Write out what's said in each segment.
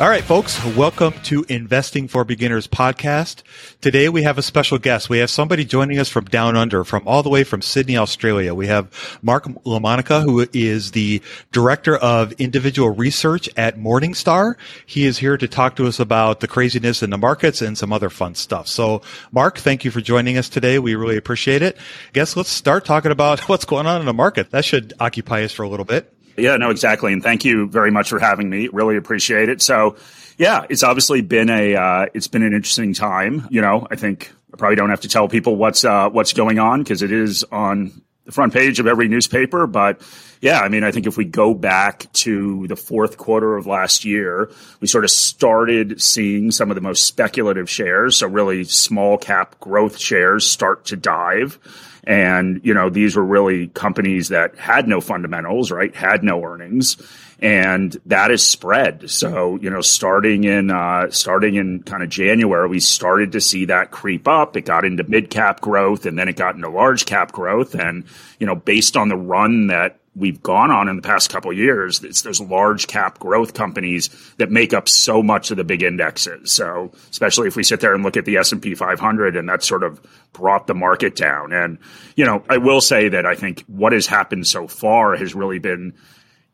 All right, folks, welcome to Investing for Beginners podcast. Today we have a special guest. We have somebody joining us from down under, from all the way from Sydney, Australia. We have Mark LaMonica, who is the director of individual research at Morningstar. He is here to talk to us about the craziness in the markets and some other fun stuff. So, Mark, thank you for joining us today. We really appreciate it. I guess let's start talking about what's going on in the market. That should occupy us for a little bit. Yeah, no, exactly. And thank you very much for having me. Really appreciate it. So, yeah, it's obviously been a uh, it's been an interesting time. You know, I think I probably don't have to tell people what's uh, what's going on because it is on the front page of every newspaper. But yeah, I mean, I think if we go back to the fourth quarter of last year, we sort of started seeing some of the most speculative shares, so really small cap growth shares, start to dive. And, you know, these were really companies that had no fundamentals, right? Had no earnings. And that is spread. So, you know, starting in, uh, starting in kind of January, we started to see that creep up. It got into mid cap growth and then it got into large cap growth. And, you know, based on the run that we've gone on in the past couple years. It's those large cap growth companies that make up so much of the big indexes. So especially if we sit there and look at the S&P 500 and that sort of brought the market down. And, you know, I will say that I think what has happened so far has really been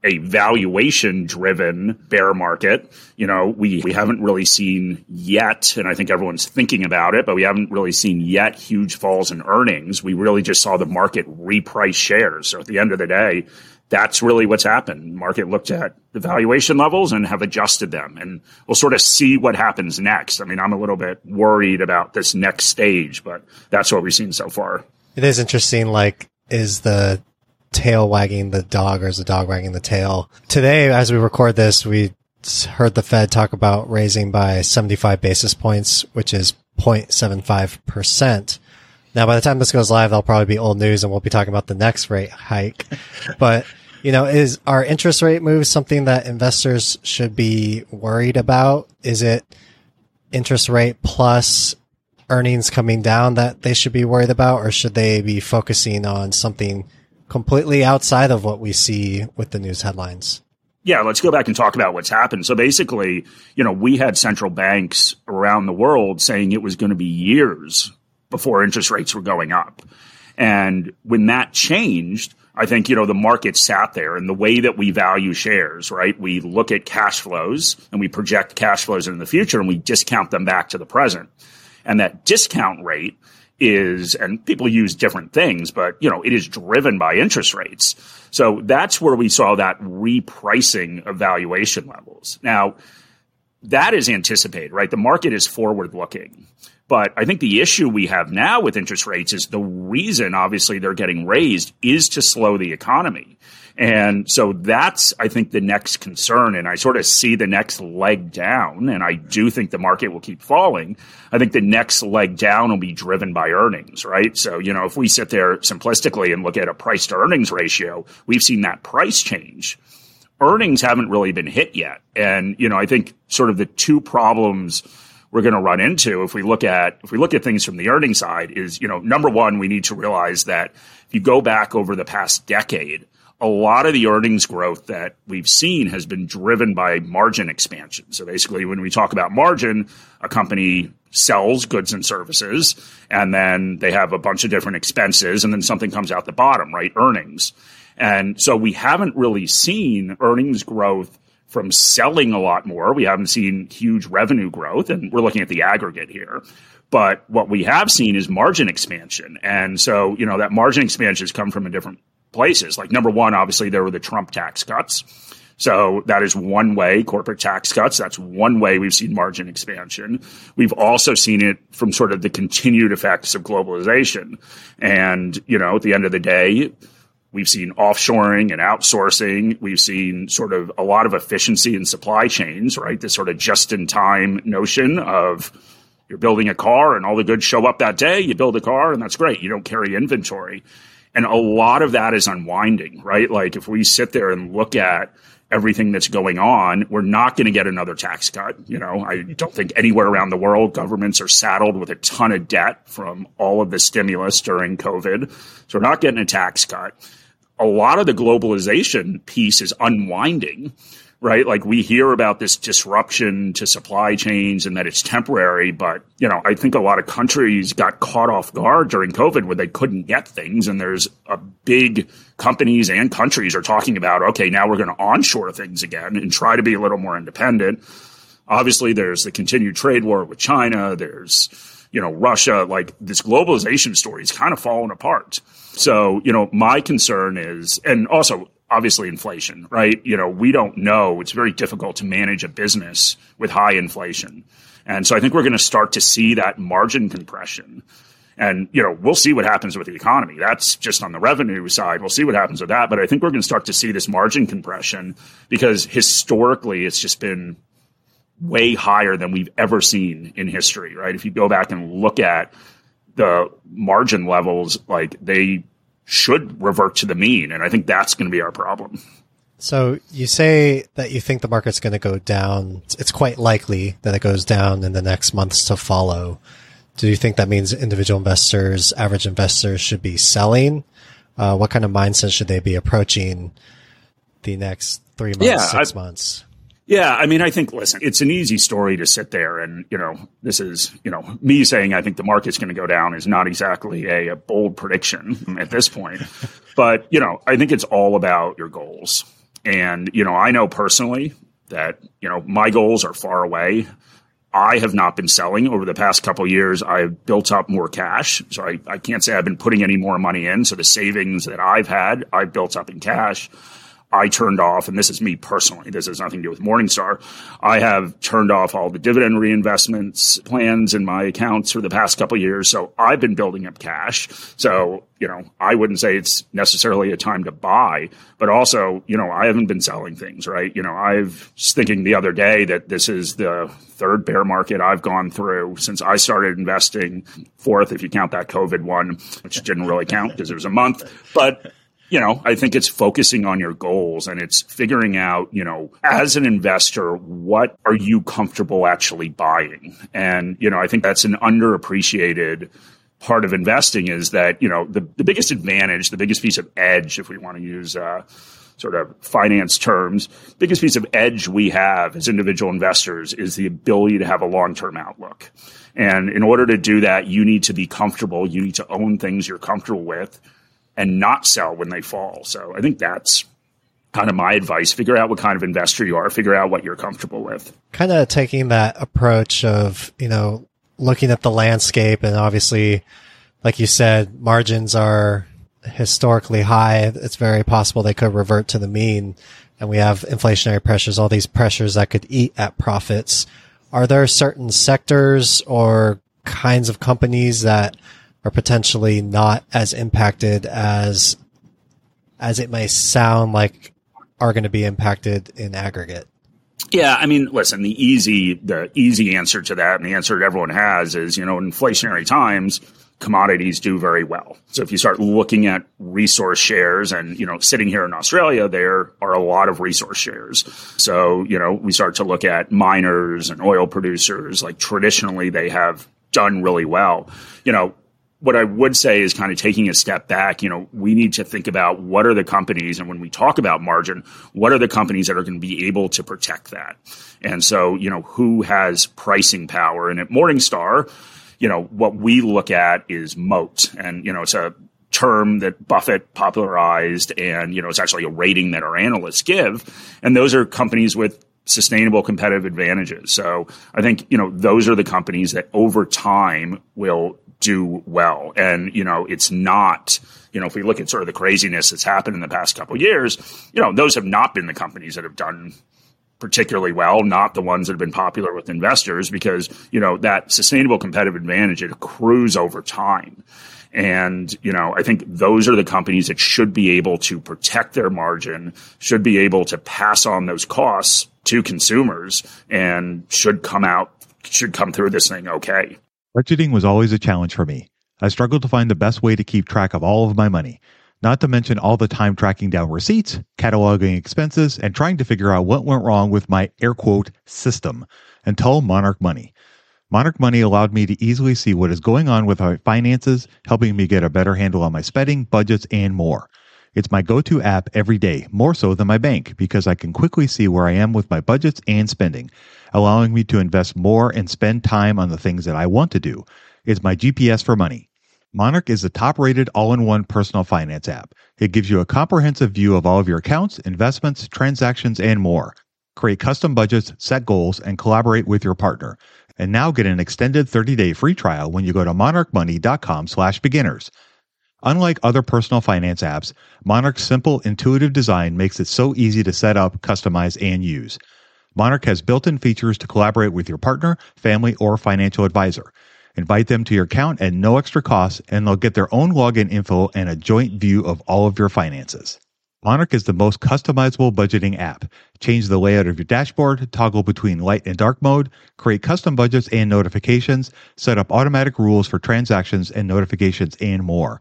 a valuation driven bear market. You know, we, we haven't really seen yet, and I think everyone's thinking about it, but we haven't really seen yet huge falls in earnings. We really just saw the market reprice shares. So at the end of the day, that's really what's happened. Market looked at the valuation levels and have adjusted them. And we'll sort of see what happens next. I mean, I'm a little bit worried about this next stage, but that's what we've seen so far. It is interesting. Like, is the tail wagging the dog or is the dog wagging the tail? Today, as we record this, we heard the Fed talk about raising by 75 basis points, which is 0.75%. Now, by the time this goes live, that'll probably be old news and we'll be talking about the next rate hike. but, you know, is our interest rate move something that investors should be worried about? Is it interest rate plus earnings coming down that they should be worried about, or should they be focusing on something completely outside of what we see with the news headlines. Yeah, let's go back and talk about what's happened. So basically, you know, we had central banks around the world saying it was going to be years before interest rates were going up. And when that changed, I think, you know, the market sat there and the way that we value shares, right? We look at cash flows and we project cash flows in the future and we discount them back to the present. And that discount rate is, and people use different things, but you know, it is driven by interest rates. So that's where we saw that repricing of valuation levels. Now, that is anticipated, right? The market is forward looking. But I think the issue we have now with interest rates is the reason, obviously, they're getting raised is to slow the economy. And so that's, I think, the next concern. And I sort of see the next leg down. And I do think the market will keep falling. I think the next leg down will be driven by earnings, right? So, you know, if we sit there simplistically and look at a price to earnings ratio, we've seen that price change. Earnings haven't really been hit yet. And, you know, I think sort of the two problems we're going to run into if we look at if we look at things from the earnings side is you know number one we need to realize that if you go back over the past decade a lot of the earnings growth that we've seen has been driven by margin expansion. So basically, when we talk about margin, a company sells goods and services, and then they have a bunch of different expenses, and then something comes out the bottom, right? Earnings. And so we haven't really seen earnings growth from selling a lot more. We haven't seen huge revenue growth, and we're looking at the aggregate here. But what we have seen is margin expansion. And so, you know, that margin expansion has come from a different places. Like number one, obviously there were the Trump tax cuts. So that is one way, corporate tax cuts. That's one way we've seen margin expansion. We've also seen it from sort of the continued effects of globalization. And, you know, at the end of the day, we've seen offshoring and outsourcing. We've seen sort of a lot of efficiency in supply chains, right? This sort of just in time notion of you're building a car and all the goods show up that day. You build a car and that's great. You don't carry inventory. And a lot of that is unwinding, right? Like if we sit there and look at everything that's going on, we're not going to get another tax cut. You know, I don't think anywhere around the world governments are saddled with a ton of debt from all of the stimulus during COVID. So we're not getting a tax cut. A lot of the globalization piece is unwinding right? Like we hear about this disruption to supply chains and that it's temporary, but you know, I think a lot of countries got caught off guard during COVID where they couldn't get things. And there's a big companies and countries are talking about, okay, now we're going to onshore things again and try to be a little more independent. Obviously, there's the continued trade war with China. There's, you know, Russia, like this globalization story is kind of falling apart. So, you know, my concern is, and also obviously inflation, right? You know, we don't know. It's very difficult to manage a business with high inflation. And so I think we're going to start to see that margin compression. And, you know, we'll see what happens with the economy. That's just on the revenue side. We'll see what happens with that. But I think we're going to start to see this margin compression because historically it's just been way higher than we've ever seen in history, right? If you go back and look at the margin levels, like they should revert to the mean. And I think that's going to be our problem. So you say that you think the market's going to go down. It's quite likely that it goes down in the next months to follow. Do you think that means individual investors, average investors should be selling? Uh, what kind of mindset should they be approaching the next three months, yeah, six I, months? Yeah, I mean, I think, listen, it's an easy story to sit there and, you know, this is, you know, me saying I think the market's going to go down is not exactly a, a bold prediction at this point. but, you know, I think it's all about your goals. And, you know, I know personally that, you know, my goals are far away. I have not been selling over the past couple years. I've built up more cash. So I, I can't say I've been putting any more money in. So the savings that I've had, I've built up in cash. I turned off, and this is me personally, this has nothing to do with Morningstar. I have turned off all the dividend reinvestments plans in my accounts for the past couple years. So I've been building up cash. So, you know, I wouldn't say it's necessarily a time to buy, but also, you know, I haven't been selling things, right? You know, I was thinking the other day that this is the third bear market I've gone through since I started investing. Fourth, if you count that COVID one, which didn't really count because it was a month, but you know, I think it's focusing on your goals and it's figuring out, you know, as an investor, what are you comfortable actually buying? And, you know, I think that's an underappreciated part of investing is that, you know, the, the biggest advantage, the biggest piece of edge, if we want to use, uh, sort of finance terms, biggest piece of edge we have as individual investors is the ability to have a long-term outlook. And in order to do that, you need to be comfortable. You need to own things you're comfortable with and not sell when they fall. So I think that's kind of my advice. Figure out what kind of investor you are, figure out what you're comfortable with. Kind of taking that approach of, you know, looking at the landscape and obviously, like you said, margins are historically high. It's very possible they could revert to the mean and we have inflationary pressures, all these pressures that could eat at profits. Are there certain sectors or kinds of companies that are potentially not as impacted as as it may sound like are going to be impacted in aggregate? Yeah, I mean, listen, the easy the easy answer to that, and the answer that everyone has is, you know, in inflationary times, commodities do very well. So if you start looking at resource shares and, you know, sitting here in Australia, there are a lot of resource shares. So, you know, we start to look at miners and oil producers, like traditionally they have done really well. You know, what I would say is kind of taking a step back, you know, we need to think about what are the companies, and when we talk about margin, what are the companies that are going to be able to protect that? And so, you know, who has pricing power? And at Morningstar, you know, what we look at is moat. And, you know, it's a term that Buffett popularized and, you know, it's actually a rating that our analysts give. And those are companies with sustainable competitive advantages. So I think, you know, those are the companies that over time will do well. And, you know, it's not, you know, if we look at sort of the craziness that's happened in the past couple years, you know, those have not been the companies that have done particularly well, not the ones that have been popular with investors because, you know, that sustainable competitive advantage, it accrues over time. And, you know, I think those are the companies that should be able to protect their margin, should be able to pass on those costs to consumers and should come out, should come through this thing okay. Budgeting was always a challenge for me. I struggled to find the best way to keep track of all of my money, not to mention all the time tracking down receipts, cataloging expenses, and trying to figure out what went wrong with my air quote system until Monarch Money. Monarch Money allowed me to easily see what is going on with my finances, helping me get a better handle on my spending, budgets, and more. It's my go to app every day, more so than my bank, because I can quickly see where I am with my budgets and spending, allowing me to invest more and spend time on the things that I want to do. It's my GPS for money. Monarch is the top rated all in one personal finance app. It gives you a comprehensive view of all of your accounts, investments, transactions, and more. Create custom budgets, set goals, and collaborate with your partner. And now get an extended 30 day free trial when you go to monarchmoney.com slash beginners. Unlike other personal finance apps, Monarch's simple, intuitive design makes it so easy to set up, customize, and use. Monarch has built in features to collaborate with your partner, family, or financial advisor. Invite them to your account at no extra cost, and they'll get their own login info and a joint view of all of your finances. Monarch is the most customizable budgeting app. Change the layout of your dashboard, toggle between light and dark mode, create custom budgets and notifications, set up automatic rules for transactions and notifications, and more.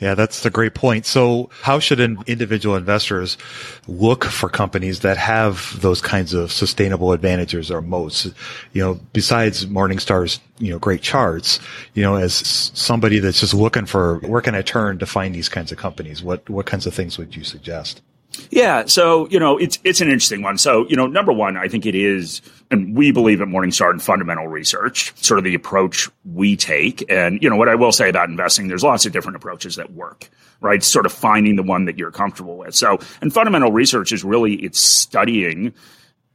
Yeah, that's a great point. So how should individual investors look for companies that have those kinds of sustainable advantages or moats? You know, besides Morningstar's, you know, great charts, you know, as somebody that's just looking for where can I turn to find these kinds of companies? What, what kinds of things would you suggest? Yeah, so you know it's it's an interesting one. So you know, number one, I think it is, and we believe at Morningstar in fundamental research, sort of the approach we take. And you know what I will say about investing, there's lots of different approaches that work, right? Sort of finding the one that you're comfortable with. So, and fundamental research is really it's studying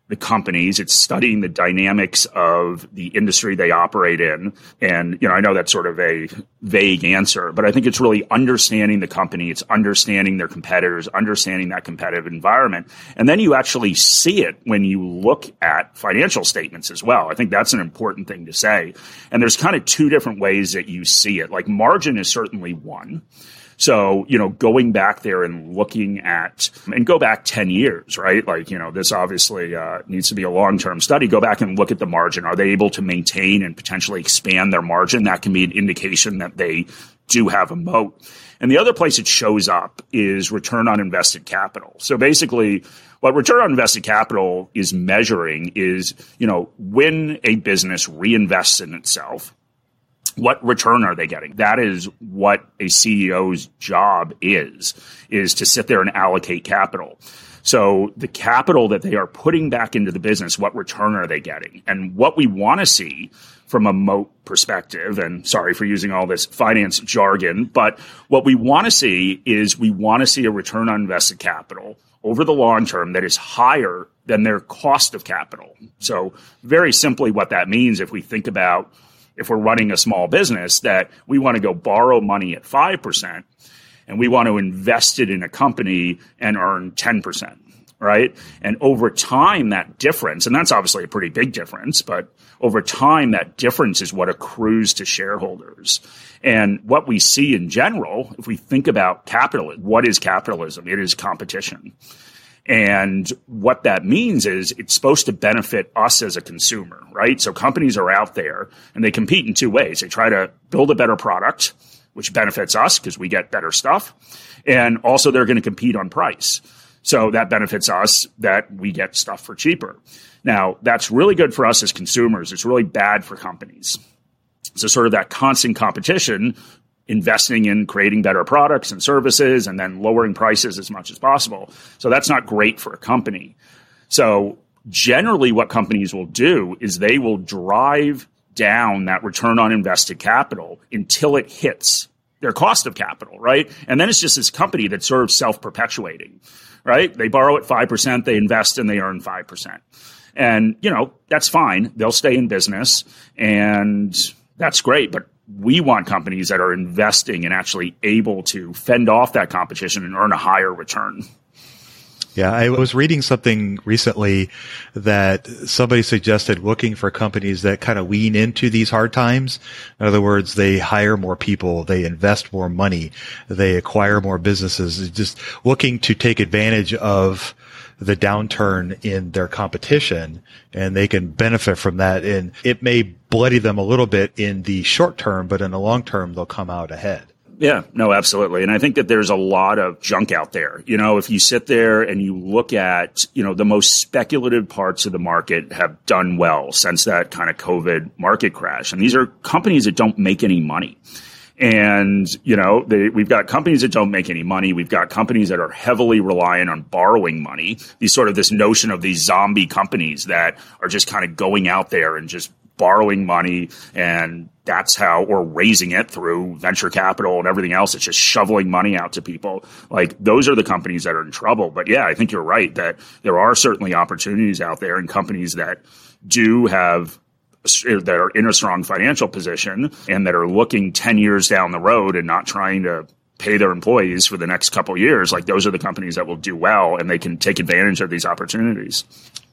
the companies. It's studying the dynamics of the industry they operate in. And, you know, I know that's sort of a vague answer, but I think it's really understanding the company. It's understanding their competitors, understanding that competitive environment. And then you actually see it when you look at financial statements as well. I think that's an important thing to say. And there's kind of two different ways that you see it. Like margin is certainly one. So, you know, going back there and looking at, and go back 10 years, right? Like, you know, this obviously uh, needs to be a long term study. Go back and look at the margin. Are they able to maintain and potentially expand their margin? That can be an indication that they do have a moat. And the other place it shows up is return on invested capital. So basically, what return on invested capital is measuring is, you know, when a business reinvests in itself, what return are they getting? That is what a CEO's job is, is to sit there and allocate capital. So the capital that they are putting back into the business, what return are they getting? And what we want to see from a moat perspective, and sorry for using all this finance jargon, but what we want to see is we want to see a return on invested capital over the long term that is higher than their cost of capital. So very simply what that means, if we think about if we're running a small business that we want to go borrow money at 5% and we want to invest it in a company and earn 10%, right? And over time, that difference, and that's obviously a pretty big difference, but over time, that difference is what accrues to shareholders. And what we see in general, if we think about capitalism, what is capitalism? It is competition. And what that means is it's supposed to benefit us as a consumer, right? So companies are out there and they compete in two ways. They try to build a better product, which benefits us because we get better stuff. And also they're going to compete on price. So that benefits us that we get stuff for cheaper. Now, that's really good for us as consumers. It's really bad for companies. So sort of that constant competition investing in creating better products and services and then lowering prices as much as possible. So that's not great for a company. So generally what companies will do is they will drive down that return on invested capital until it hits their cost of capital, right? And then it's just this company that's sort of self-perpetuating, right? They borrow at 5%, they invest and they earn 5%. And, you know, that's fine. They'll stay in business and that's great. But we want companies that are investing and actually able to fend off that competition and earn a higher return. Yeah, I was reading something recently that somebody suggested looking for companies that kind of lean into these hard times. In other words, they hire more people, they invest more money, they acquire more businesses, just looking to take advantage of the downturn in their competition and they can benefit from that. And it may bloody them a little bit in the short term, but in the long term, they'll come out ahead. Yeah, no, absolutely. And I think that there's a lot of junk out there. You know, if you sit there and you look at, you know, the most speculative parts of the market have done well since that kind of COVID market crash. And these are companies that don't make any money. And, you know, they, we've got companies that don't make any money. We've got companies that are heavily reliant on borrowing money. These sort of this notion of these zombie companies that are just kind of going out there and just borrowing money and that's how or raising it through venture capital and everything else it's just shoveling money out to people like those are the companies that are in trouble but yeah i think you're right that there are certainly opportunities out there and companies that do have that are in a strong financial position and that are looking 10 years down the road and not trying to pay their employees for the next couple years like those are the companies that will do well and they can take advantage of these opportunities.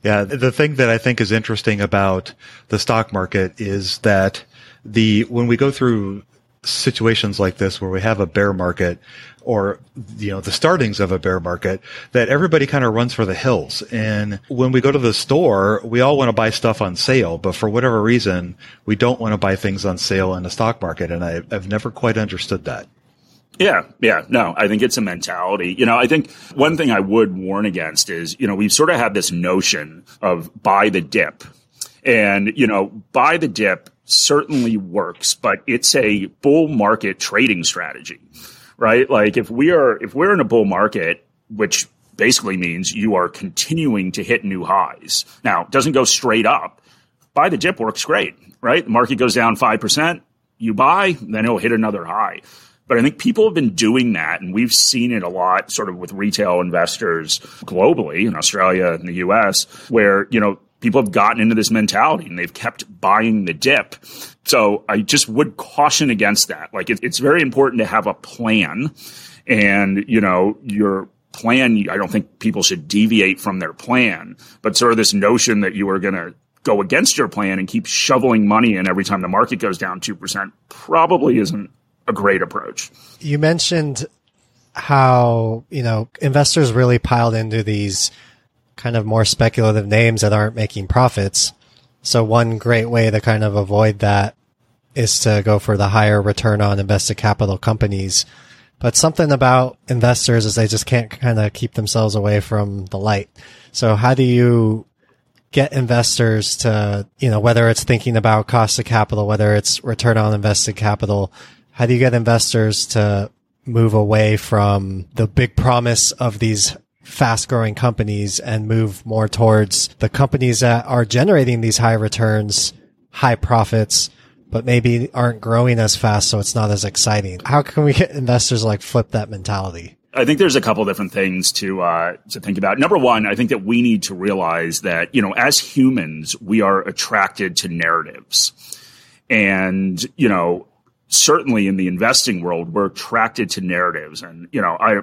Yeah the thing that i think is interesting about the stock market is that the when we go through situations like this where we have a bear market or you know the startings of a bear market that everybody kind of runs for the hills and when we go to the store we all want to buy stuff on sale but for whatever reason we don't want to buy things on sale in the stock market and I, i've never quite understood that yeah, yeah, no, I think it's a mentality. You know, I think one thing I would warn against is, you know, we've sort of had this notion of buy the dip. And, you know, buy the dip certainly works, but it's a bull market trading strategy, right? Like if we are, if we're in a bull market, which basically means you are continuing to hit new highs. Now, it doesn't go straight up. Buy the dip works great, right? The market goes down 5%, you buy, then it'll hit another high. But I think people have been doing that, and we've seen it a lot sort of with retail investors globally in Australia and the US, where, you know, people have gotten into this mentality and they've kept buying the dip. So I just would caution against that. Like it, it's very important to have a plan and, you know, your plan, I don't think people should deviate from their plan, but sort of this notion that you are going to go against your plan and keep shoveling money in every time the market goes down 2% probably isn't a great approach. You mentioned how, you know, investors really piled into these kind of more speculative names that aren't making profits. So one great way to kind of avoid that is to go for the higher return on invested capital companies. But something about investors is they just can't kind of keep themselves away from the light. So how do you get investors to, you know, whether it's thinking about cost of capital, whether it's return on invested capital, how do you get investors to move away from the big promise of these fast growing companies and move more towards the companies that are generating these high returns, high profits, but maybe aren't growing as fast. So it's not as exciting. How can we get investors like flip that mentality? I think there's a couple different things to uh, to think about. Number one, I think that we need to realize that you know, as humans, we are attracted to narratives, and you know, certainly in the investing world, we're attracted to narratives. And you know, I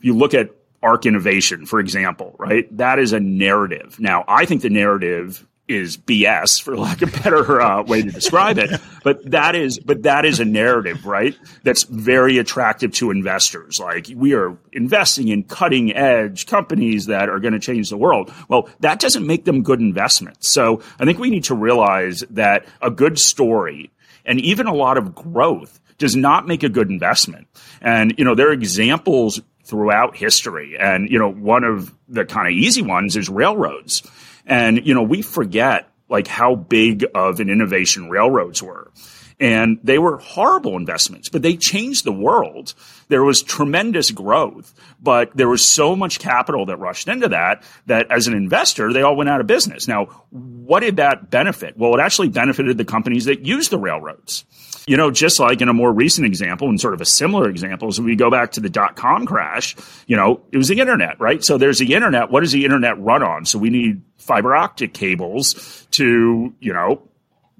you look at ARK Innovation, for example, right? That is a narrative. Now, I think the narrative is BS for lack of a better uh, way to describe it. But that is, but that is a narrative, right? That's very attractive to investors. Like we are investing in cutting edge companies that are going to change the world. Well, that doesn't make them good investments. So I think we need to realize that a good story and even a lot of growth does not make a good investment. And, you know, there are examples throughout history. And, you know, one of the kind of easy ones is railroads and, you know, we forget like how big of an innovation railroads were. And they were horrible investments, but they changed the world. There was tremendous growth, but there was so much capital that rushed into that, that as an investor, they all went out of business. Now, what did that benefit? Well, it actually benefited the companies that used the railroads. You know, just like in a more recent example and sort of a similar example, as we go back to the dot com crash, you know, it was the internet, right? So there's the internet. What does the internet run on? So we need fiber optic cables to, you know,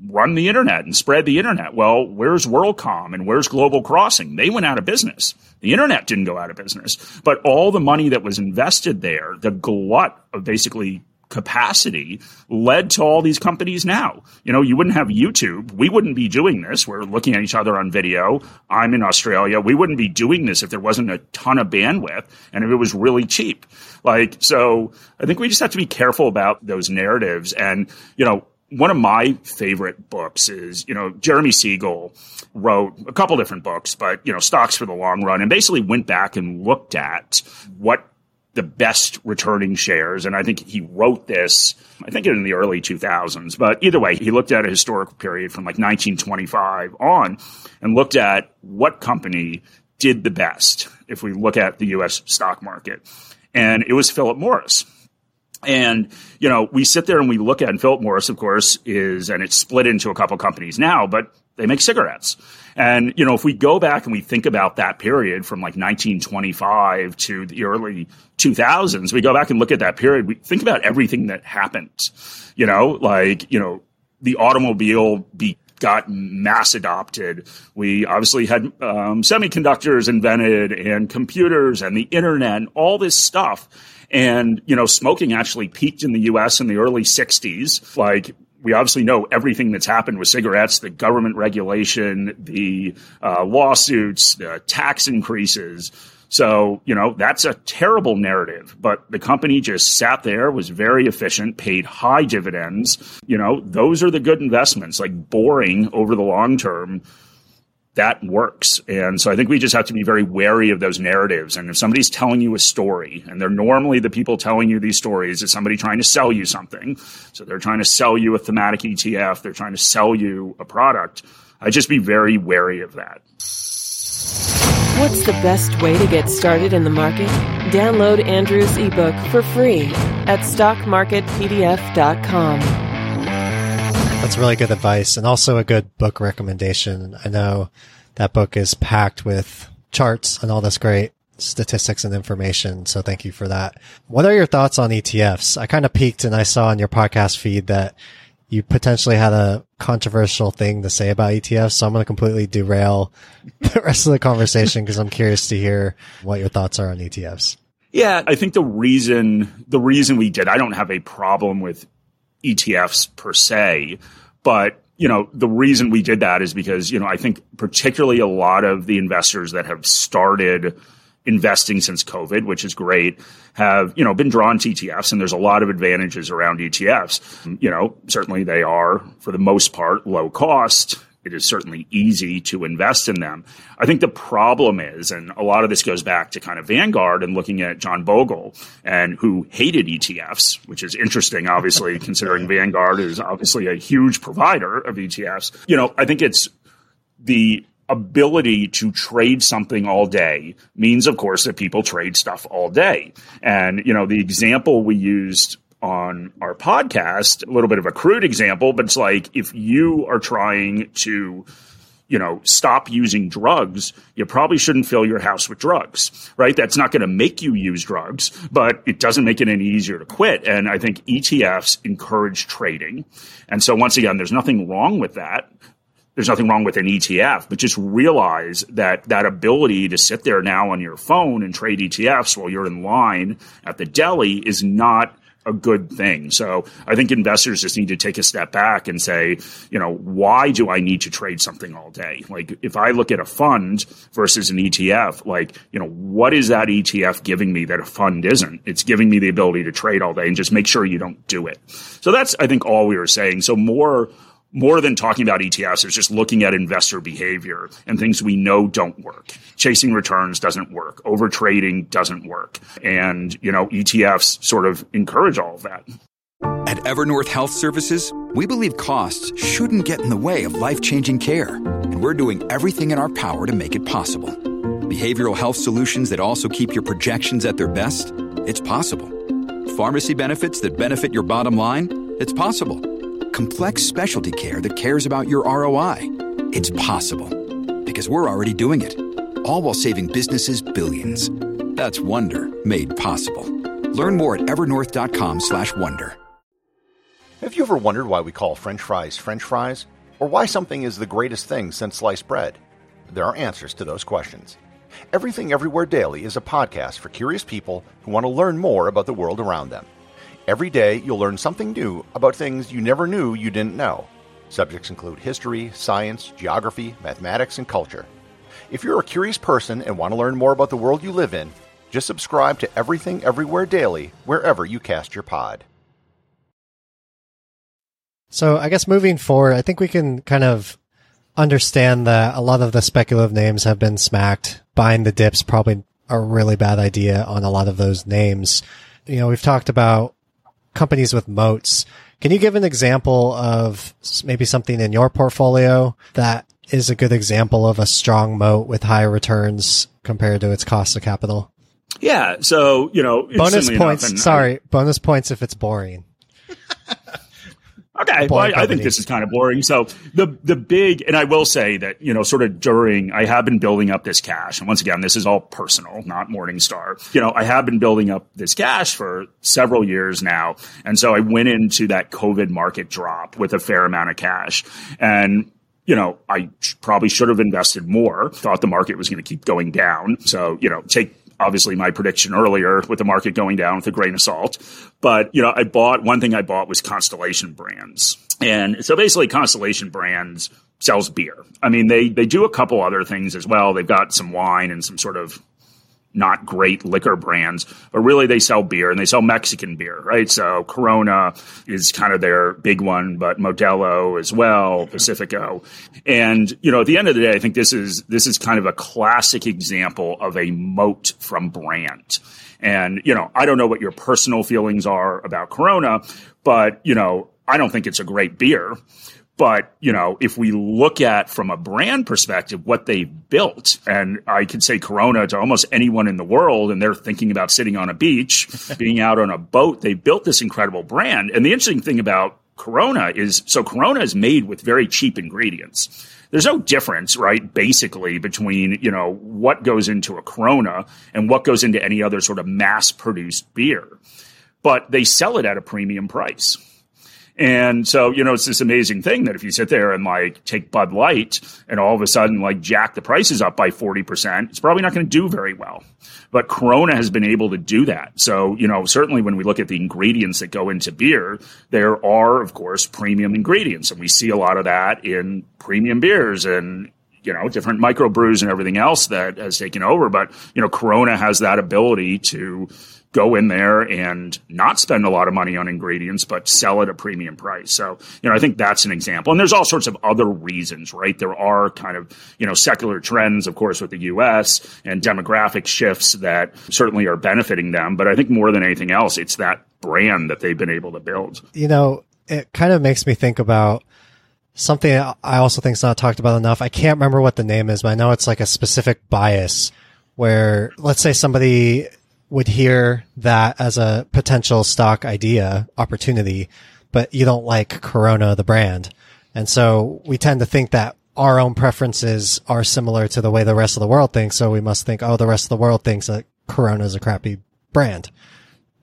run the internet and spread the internet. Well, where's WorldCom and where's Global Crossing? They went out of business. The internet didn't go out of business, but all the money that was invested there, the glut of basically capacity led to all these companies now. You know, you wouldn't have YouTube. We wouldn't be doing this. We're looking at each other on video. I'm in Australia. We wouldn't be doing this if there wasn't a ton of bandwidth and if it was really cheap. Like, so I think we just have to be careful about those narratives. And, you know, one of my favorite books is, you know, Jeremy Siegel wrote a couple different books, but, you know, Stocks for the Long Run and basically went back and looked at what the best returning shares. And I think he wrote this, I think in the early 2000s. But either way, he looked at a historical period from like 1925 on and looked at what company did the best if we look at the US stock market. And it was Philip Morris. And, you know, we sit there and we look at, and Philip Morris, of course, is, and it's split into a couple companies now, but they make cigarettes. And, you know, if we go back and we think about that period from like 1925 to the early 2000s, we go back and look at that period, we think about everything that happened, you know, like, you know, the automobile be, got mass adopted. We obviously had um, semiconductors invented and computers and the internet and all this stuff. And, you know, smoking actually peaked in the US in the early 60s. Like, we obviously know everything that's happened with cigarettes, the government regulation, the uh, lawsuits, the tax increases. So, you know, that's a terrible narrative, but the company just sat there, was very efficient, paid high dividends. You know, those are the good investments, like boring over the long term that works. And so I think we just have to be very wary of those narratives. And if somebody's telling you a story, and they're normally the people telling you these stories, is somebody trying to sell you something. So they're trying to sell you a thematic ETF, they're trying to sell you a product. I just be very wary of that. What's the best way to get started in the market? Download Andrew's ebook for free at stockmarketpdf.com. That's really good advice and also a good book recommendation. I know that book is packed with charts and all this great statistics and information. So thank you for that. What are your thoughts on ETFs? I kind of peeked and I saw on your podcast feed that you potentially had a controversial thing to say about ETFs. So I'm going to completely derail the rest of the conversation because I'm curious to hear what your thoughts are on ETFs. Yeah, I think the reason the reason we did, I don't have a problem with ETFs per se, but you know, the reason we did that is because, you know, I think particularly a lot of the investors that have started investing since COVID, which is great, have, you know, been drawn to ETFs and there's a lot of advantages around ETFs. You know, certainly they are for the most part low cost it is certainly easy to invest in them. I think the problem is, and a lot of this goes back to kind of Vanguard and looking at John Bogle and who hated ETFs, which is interesting, obviously, considering Vanguard is obviously a huge provider of ETFs. You know, I think it's the ability to trade something all day means, of course, that people trade stuff all day. And, you know, the example we used on our podcast, a little bit of a crude example, but it's like if you are trying to you know, stop using drugs, you probably shouldn't fill your house with drugs, right? That's not going to make you use drugs, but it doesn't make it any easier to quit. And I think ETFs encourage trading. And so once again, there's nothing wrong with that. There's nothing wrong with an ETF, but just realize that that ability to sit there now on your phone and trade ETFs while you're in line at the deli is not a good thing. So I think investors just need to take a step back and say, you know, why do I need to trade something all day? Like if I look at a fund versus an ETF, like, you know, what is that ETF giving me that a fund isn't? It's giving me the ability to trade all day and just make sure you don't do it. So that's, I think, all we were saying. So more more than talking about ETFs is just looking at investor behavior and things we know don't work. Chasing returns doesn't work. Overtrading doesn't work. And, you know, ETFs sort of encourage all of that. At Evernorth Health Services, we believe costs shouldn't get in the way of life changing care. And we're doing everything in our power to make it possible. Behavioral health solutions that also keep your projections at their best? It's possible. Pharmacy benefits that benefit your bottom line? It's possible complex specialty care that cares about your ROI. It's possible because we're already doing it. All while saving businesses billions. That's Wonder made possible. Learn more at evernorth.com/wonder. Have you ever wondered why we call french fries french fries or why something is the greatest thing since sliced bread? There are answers to those questions. Everything Everywhere Daily is a podcast for curious people who want to learn more about the world around them. Every day, you'll learn something new about things you never knew you didn't know. Subjects include history, science, geography, mathematics, and culture. If you're a curious person and want to learn more about the world you live in, just subscribe to Everything Everywhere Daily wherever you cast your pod. So, I guess moving forward, I think we can kind of understand that a lot of the speculative names have been smacked. Buying the dips probably a really bad idea on a lot of those names. You know, we've talked about companies with moats. Can you give an example of maybe something in your portfolio that is a good example of a strong moat with high returns compared to its cost of capital? Yeah. So, you know, bonus points. sorry, I, bonus points if it's boring. Okay, well, I, I, think this is kind of boring. So the the big, and I will say that you know, sort of during, I have been building up this cash, and once again, this is all personal, not Morningstar. You know, I have been building up this cash for several years now, and so I went into that COVID market drop with a fair amount of cash, and you know, I probably should have invested more. Thought the market was going to keep going down, so you know, take obviously my prediction earlier with the market going down with a grain of salt. But, you know, I bought one thing I bought was Constellation Brands. And so basically Constellation Brands sells beer. I mean, they, they do a couple other things as well. They've got some wine and some sort of not great liquor brands, but really they sell beer and they sell Mexican beer, right? So Corona is kind of their big one, but Modelo as well, mm-hmm. Pacifico. And, you know, at the end of the day, I think this is, this is kind of a classic example of a moat from brand. And, you know, I don't know what your personal feelings are about Corona, but, you know, I don't think it's a great beer But, you know, if we look at from a brand perspective what they've built, and I could say Corona to almost anyone in the world, and they're thinking about sitting on a beach, being out on a boat, they built this incredible brand. And the interesting thing about Corona is so Corona is made with very cheap ingredients. There's no difference, right? Basically, between you know what goes into a Corona and what goes into any other sort of mass produced beer, but they sell it at a premium price. And so, you know, it's this amazing thing that if you sit there and like take Bud Light and all of a sudden like jack the prices up by 40%, it's probably not going to do very well. But Corona has been able to do that. So, you know, certainly when we look at the ingredients that go into beer, there are, of course, premium ingredients. And we see a lot of that in premium beers and you know, different microbrews and everything else that has taken over. But, you know, Corona has that ability to go in there and not spend a lot of money on ingredients, but sell at a premium price. So, you know, I think that's an example. And there's all sorts of other reasons, right? There are kind of, you know, secular trends, of course, with the U.S. and demographic shifts that certainly are benefiting them. But I think more than anything else, it's that brand that they've been able to build. You know, it kind of makes me think about something I also think is not talked about enough. I can't remember what the name is, but I know it's like a specific bias where let's say somebody would hear that as a potential stock idea opportunity, but you don't like Corona, the brand. And so we tend to think that our own preferences are similar to the way the rest of the world thinks. So we must think, oh, the rest of the world thinks that Corona is a crappy brand.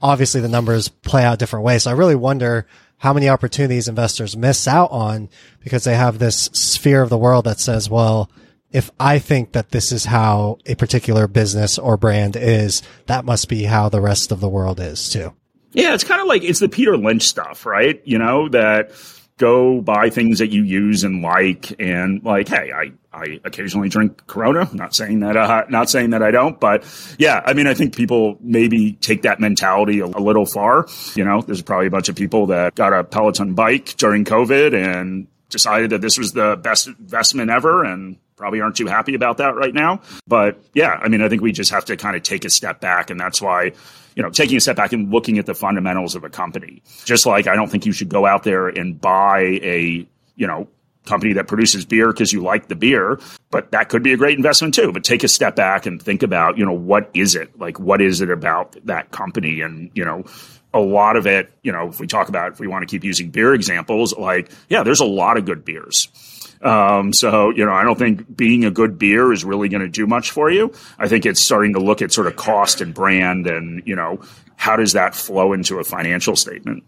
Obviously the numbers play out different ways. So I really wonder how many opportunities investors miss out on because they have this sphere of the world that says, well, if I think that this is how a particular business or brand is, that must be how the rest of the world is too. Yeah, it's kind of like it's the Peter Lynch stuff, right? You know, that go buy things that you use and like and like hey i i occasionally drink corona not saying that uh, not saying that i don't but yeah i mean i think people maybe take that mentality a, a little far you know there's probably a bunch of people that got a peloton bike during covid and decided that this was the best investment ever and probably aren't too happy about that right now. But yeah, I mean, I think we just have to kind of take a step back. And that's why, you know, taking a step back and looking at the fundamentals of a company. Just like I don't think you should go out there and buy a, you know, company that produces beer because you like the beer, but that could be a great investment too. But take a step back and think about, you know, what is it? Like, what is it about that company? And, you know, a lot of it, you know, if we talk about, if we want to keep using beer examples, like, yeah, there's a lot of good beers. Um, so, you know, I don't think being a good beer is really going to do much for you. I think it's starting to look at sort of cost and brand and, you know, how does that flow into a financial statement?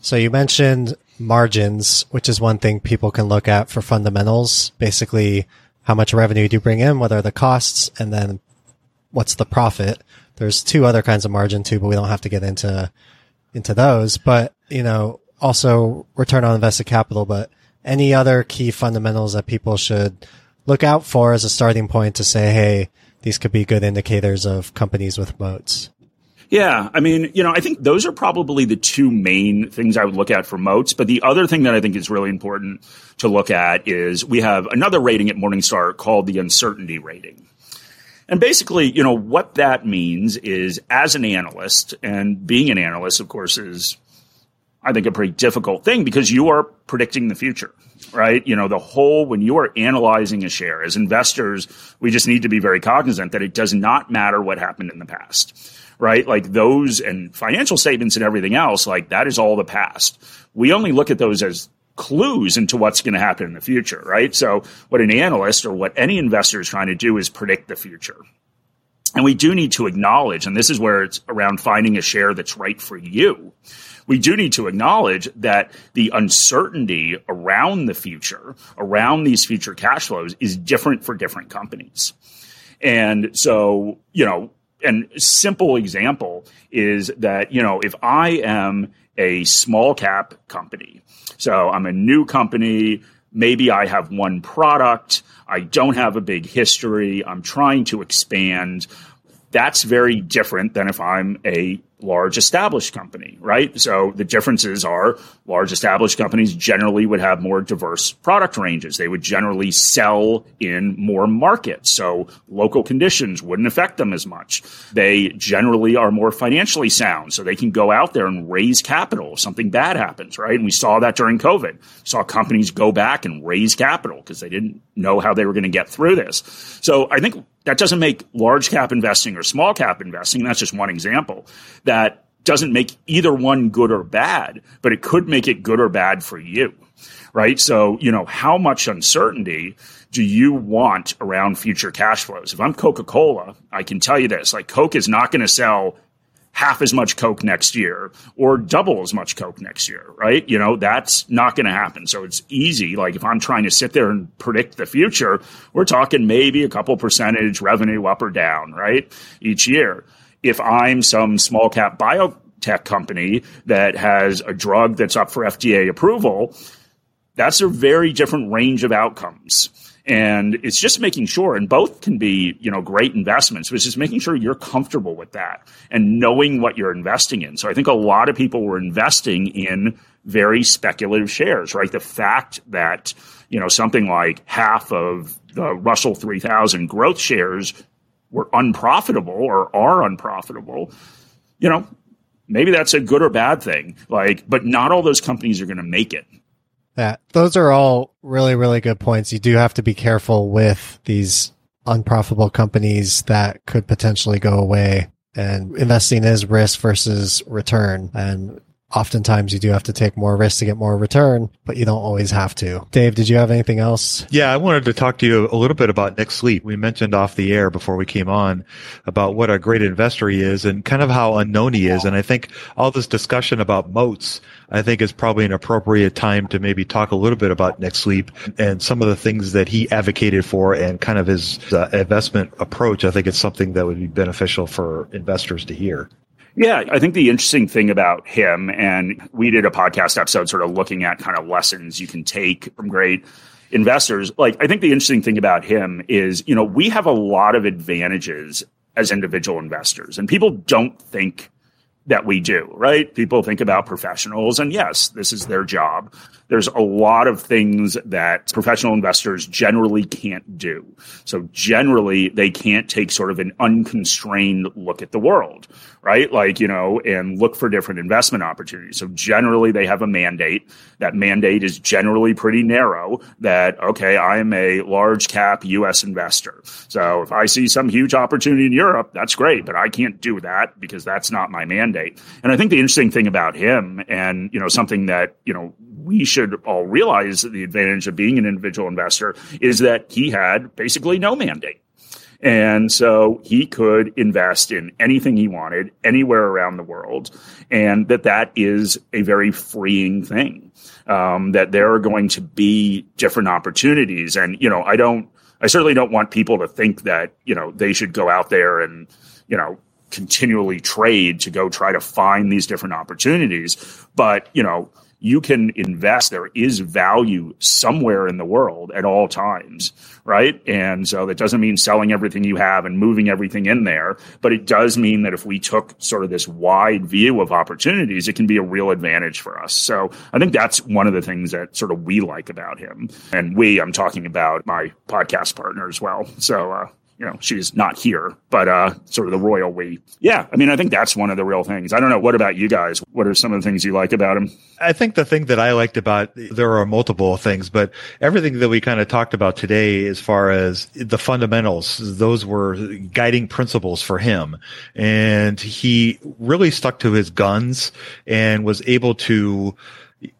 So you mentioned margins, which is one thing people can look at for fundamentals. Basically, how much revenue do you bring in? What are the costs? And then what's the profit? There's two other kinds of margin too, but we don't have to get into, into those. But, you know, also return on invested capital, but any other key fundamentals that people should look out for as a starting point to say, Hey, these could be good indicators of companies with moats. Yeah, I mean, you know, I think those are probably the two main things I would look at for moats. But the other thing that I think is really important to look at is we have another rating at Morningstar called the uncertainty rating. And basically, you know, what that means is as an analyst, and being an analyst, of course, is I think, a pretty difficult thing because you are predicting the future, right? You know, the whole, when you are analyzing a share as investors, we just need to be very cognizant that it does not matter what happened in the past, right? Like those and financial statements and everything else, like that is all the past. We only look at those as clues into what's going to happen in the future, right? So what an analyst or what any investor is trying to do is predict the future. And we do need to acknowledge, and this is where it's around finding a share that's right for you we do need to acknowledge that the uncertainty around the future, around these future cash flows is different for different companies. And so, you know, and simple example is that, you know, if I am a small cap company, so I'm a new company, maybe I have one product, I don't have a big history, I'm trying to expand. That's very different than if I'm a large established company, right? So the differences are large established companies generally would have more diverse product ranges. They would generally sell in more markets. So local conditions wouldn't affect them as much. They generally are more financially sound. So they can go out there and raise capital if something bad happens, right? And we saw that during COVID. Saw companies go back and raise capital because they didn't know how they were going to get through this. So I think that doesn't make large cap investing or small cap investing. That's just one example. That doesn't make either one good or bad, but it could make it good or bad for you. Right. So, you know, how much uncertainty do you want around future cash flows? If I'm Coca Cola, I can tell you this like, Coke is not going to sell half as much Coke next year or double as much Coke next year, right? You know, that's not going to happen. So it's easy. Like if I'm trying to sit there and predict the future, we're talking maybe a couple percentage revenue up or down, right? Each year. If I'm some small cap biotech company that has a drug that's up for FDA approval, that's a very different range of outcomes. And it's just making sure, and both can be, you know, great investments, it's just making sure you're comfortable with that and knowing what you're investing in. So I think a lot of people were investing in very speculative shares, right? The fact that, you know, something like half of the Russell 3000 growth shares were unprofitable or are unprofitable, you know, maybe that's a good or bad thing. Like, but not all those companies are going to make it. That those are all really, really good points. You do have to be careful with these unprofitable companies that could potentially go away. And investing is risk versus return. And oftentimes you do have to take more risk to get more return, but you don't always have to. Dave, did you have anything else? Yeah, I wanted to talk to you a little bit about Nick Sleep. We mentioned off the air before we came on about what a great investor he is and kind of how unknown he is. And I think all this discussion about moats, I think is probably an appropriate time to maybe talk a little bit about Nick Sleep and some of the things that he advocated for and kind of his uh, investment approach. I think it's something that would be beneficial for investors to hear. Yeah, I think the interesting thing about him, and we did a podcast episode sort of looking at kind of lessons you can take from great investors. Like, I think the interesting thing about him is, you know, we have a lot of advantages as individual investors, and people don't think that we do, right? People think about professionals, and yes, this is their job. There's a lot of things that professional investors generally can't do. So generally, they can't take sort of an unconstrained look at the world, right? Like, you know, and look for different investment opportunities. So generally, they have a mandate. That mandate is generally pretty narrow that, okay, I am a large cap US investor. So if I see some huge opportunity in Europe, that's great, but I can't do that because that's not my mandate. And I think the interesting thing about him and, you know, something that, you know, we should all realize the advantage of being an individual investor is that he had basically no mandate. And so he could invest in anything he wanted anywhere around the world. And that that is a very freeing thing. Um, that there are going to be different opportunities. And, you know, I don't, I certainly don't want people to think that, you know, they should go out there and, you know, continually trade to go try to find these different opportunities. But, you know, you can invest. There is value somewhere in the world at all times, right? And so that doesn't mean selling everything you have and moving everything in there, but it does mean that if we took sort of this wide view of opportunities, it can be a real advantage for us. So I think that's one of the things that sort of we like about him. And we, I'm talking about my podcast partner as well. So, uh, you know, she's not here, but uh, sort of the royal we. Yeah, I mean, I think that's one of the real things. I don't know. What about you guys? What are some of the things you like about him? I think the thing that I liked about there are multiple things, but everything that we kind of talked about today, as far as the fundamentals, those were guiding principles for him, and he really stuck to his guns and was able to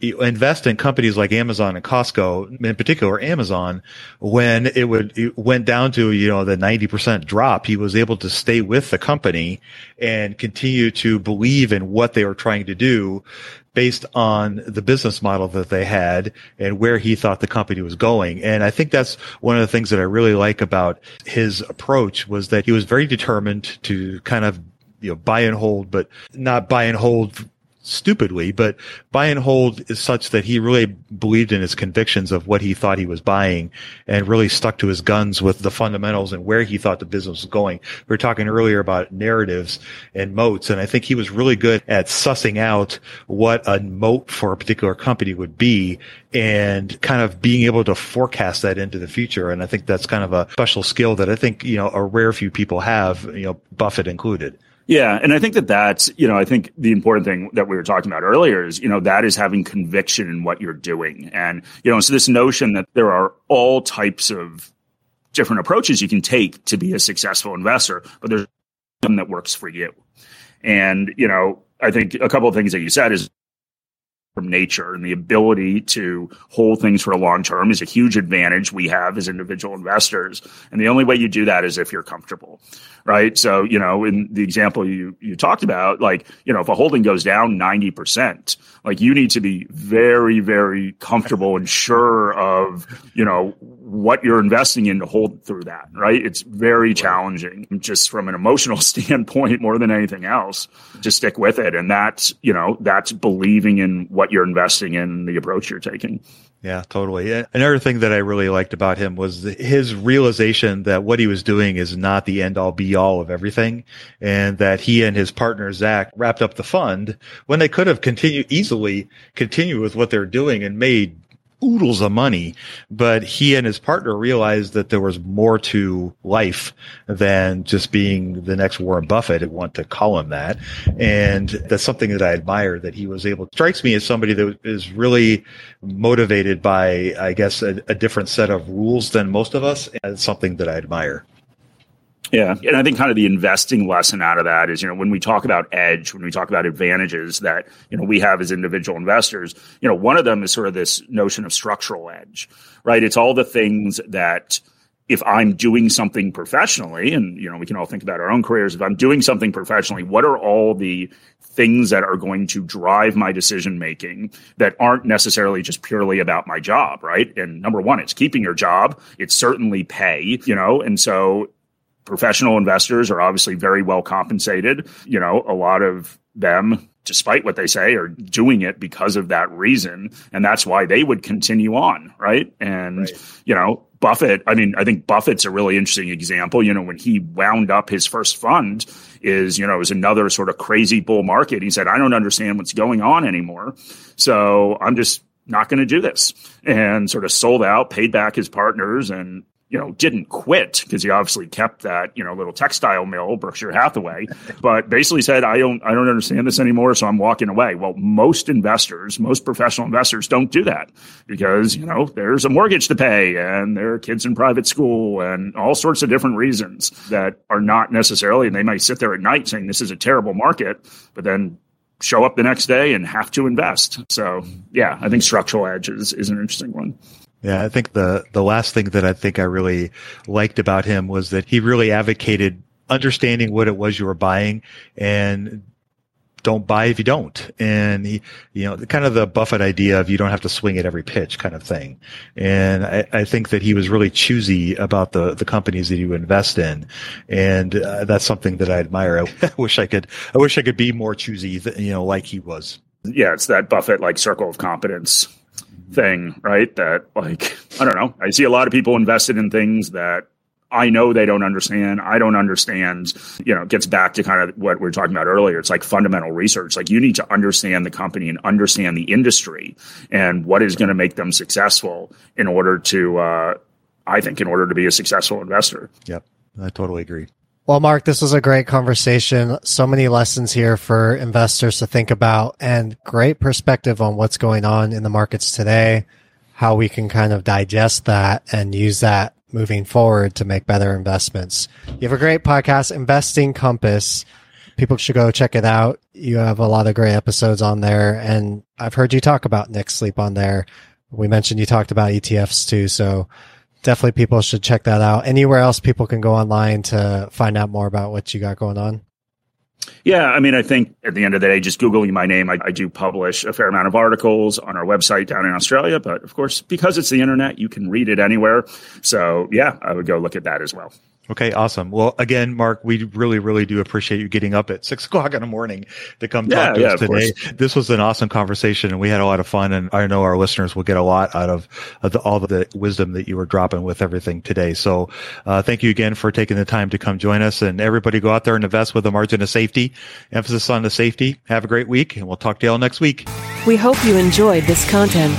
invest in companies like Amazon and Costco, in particular Amazon, when it would it went down to you know the ninety percent drop, he was able to stay with the company and continue to believe in what they were trying to do, based on the business model that they had and where he thought the company was going. And I think that's one of the things that I really like about his approach was that he was very determined to kind of you know buy and hold, but not buy and hold stupidly, but buy and hold is such that he really believed in his convictions of what he thought he was buying and really stuck to his guns with the fundamentals and where he thought the business was going. We were talking earlier about narratives and moats, and I think he was really good at sussing out what a moat for a particular company would be and kind of being able to forecast that into the future. And I think that's kind of a special skill that I think, you know, a rare few people have, you know, Buffett included. Yeah, and I think that that's you know I think the important thing that we were talking about earlier is you know that is having conviction in what you're doing, and you know so this notion that there are all types of different approaches you can take to be a successful investor, but there's one that works for you, and you know I think a couple of things that you said is from nature and the ability to hold things for a long term is a huge advantage we have as individual investors. And the only way you do that is if you're comfortable, right? So, you know, in the example you, you talked about, like, you know, if a holding goes down 90%, like you need to be very, very comfortable and sure of, you know, what you're investing in to hold through that, right? It's very challenging just from an emotional standpoint more than anything else to stick with it. And that's, you know, that's believing in what you're investing in, the approach you're taking. Yeah, totally. Another thing that I really liked about him was his realization that what he was doing is not the end all be all of everything and that he and his partner, Zak, wrapped up the fund when they could have continued easily continue with what they're doing and made oodles of money, but he and his partner realized that there was more to life than just being the next Warren Buffett. I want to call him that. And that's something that I admire that he was able, strikes me as somebody that is really motivated by, I guess, a, a different set of rules than most of us. And it's something that I admire. Yeah. And I think kind of the investing lesson out of that is, you know, when we talk about edge, when we talk about advantages that, you know, we have as individual investors, you know, one of them is sort of this notion of structural edge, right? It's all the things that if I'm doing something professionally, and, you know, we can all think about our own careers. If I'm doing something professionally, what are all the things that are going to drive my decision making that aren't necessarily just purely about my job, right? And number one, it's keeping your job. It's certainly pay, you know, and so professional investors are obviously very well compensated. You know, a lot of them, despite what they say, are doing it because of that reason. And that's why they would continue on. Right. And, right. you know, Buffett, I mean, I think Buffett's a really interesting example. You know, when he wound up his first fund is, you know, it was another sort of crazy bull market. He said, I don't understand what's going on anymore. So I'm just not going to do this and sort of sold out, paid back his partners and you know, didn't quit because he obviously kept that, you know, little textile mill, Berkshire Hathaway, but basically said, I don't, I don't understand this anymore. So I'm walking away. Well, most investors, most professional investors don't do that because, you know, there's a mortgage to pay and there are kids in private school and all sorts of different reasons that are not necessarily, and they might sit there at night saying this is a terrible market, but then show up the next day and have to invest. So yeah, I think structural edge is, is an interesting one. Yeah, I think the the last thing that I think I really liked about him was that he really advocated understanding what it was you were buying and don't buy if you don't. And he, you know, kind of the Buffett idea of you don't have to swing at every pitch kind of thing. And I, I think that he was really choosy about the, the companies that you invest in. And uh, that's something that I admire. I wish I could, I wish I could be more choosy, you know, like he was. Yeah. It's that Buffett like circle of competence thing, right? That like I don't know. I see a lot of people invested in things that I know they don't understand. I don't understand. You know, it gets back to kind of what we are talking about earlier. It's like fundamental research. Like you need to understand the company and understand the industry and what is going to make them successful in order to, uh, I think, in order to be a successful investor. Yep. I totally agree. Well, Mark, this was a great conversation. So many lessons here for investors to think about and great perspective on what's going on in the markets today, how we can kind of digest that and use that moving forward to make better investments. You have a great podcast, Investing Compass. People should go check it out. You have a lot of great episodes on there. And I've heard you talk about Nick Sleep on there. We mentioned you talked about ETFs too. So definitely people should check that out. Anywhere else people can go online to find out more about what you got going on? Yeah, I mean, I think at the end of the day, just Googling my name, I, I, do publish a fair amount of articles on our website down in Australia. But of course, because it's the internet, you can read it anywhere. So yeah, I would go look at that as well. Okay, awesome. Well, again, Mark, we really, really do appreciate you getting up at six o'clock in the morning to come Yeah, talk to yeah, us today. course. This was an awesome conversation and we had a lot of fun and I know our listeners will get a lot out of, of the, all the wisdom that you were dropping with everything today. So, uh, thank you again for taking the time to come join us and everybody go out there and invest with a margin of safety, emphasis on the safety. Have a great week and we'll talk to you all next week. We hope you enjoyed this content.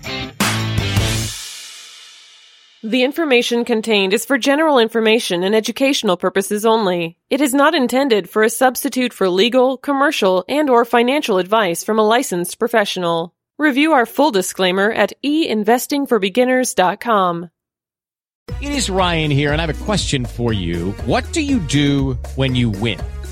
The information contained is for general information and educational purposes only. It is not intended for a substitute for legal, commercial, and or financial advice from a licensed professional. Review our full disclaimer at einvestingforbeginners.com. It is Ryan here, and I have a question for you. What do you do when you win?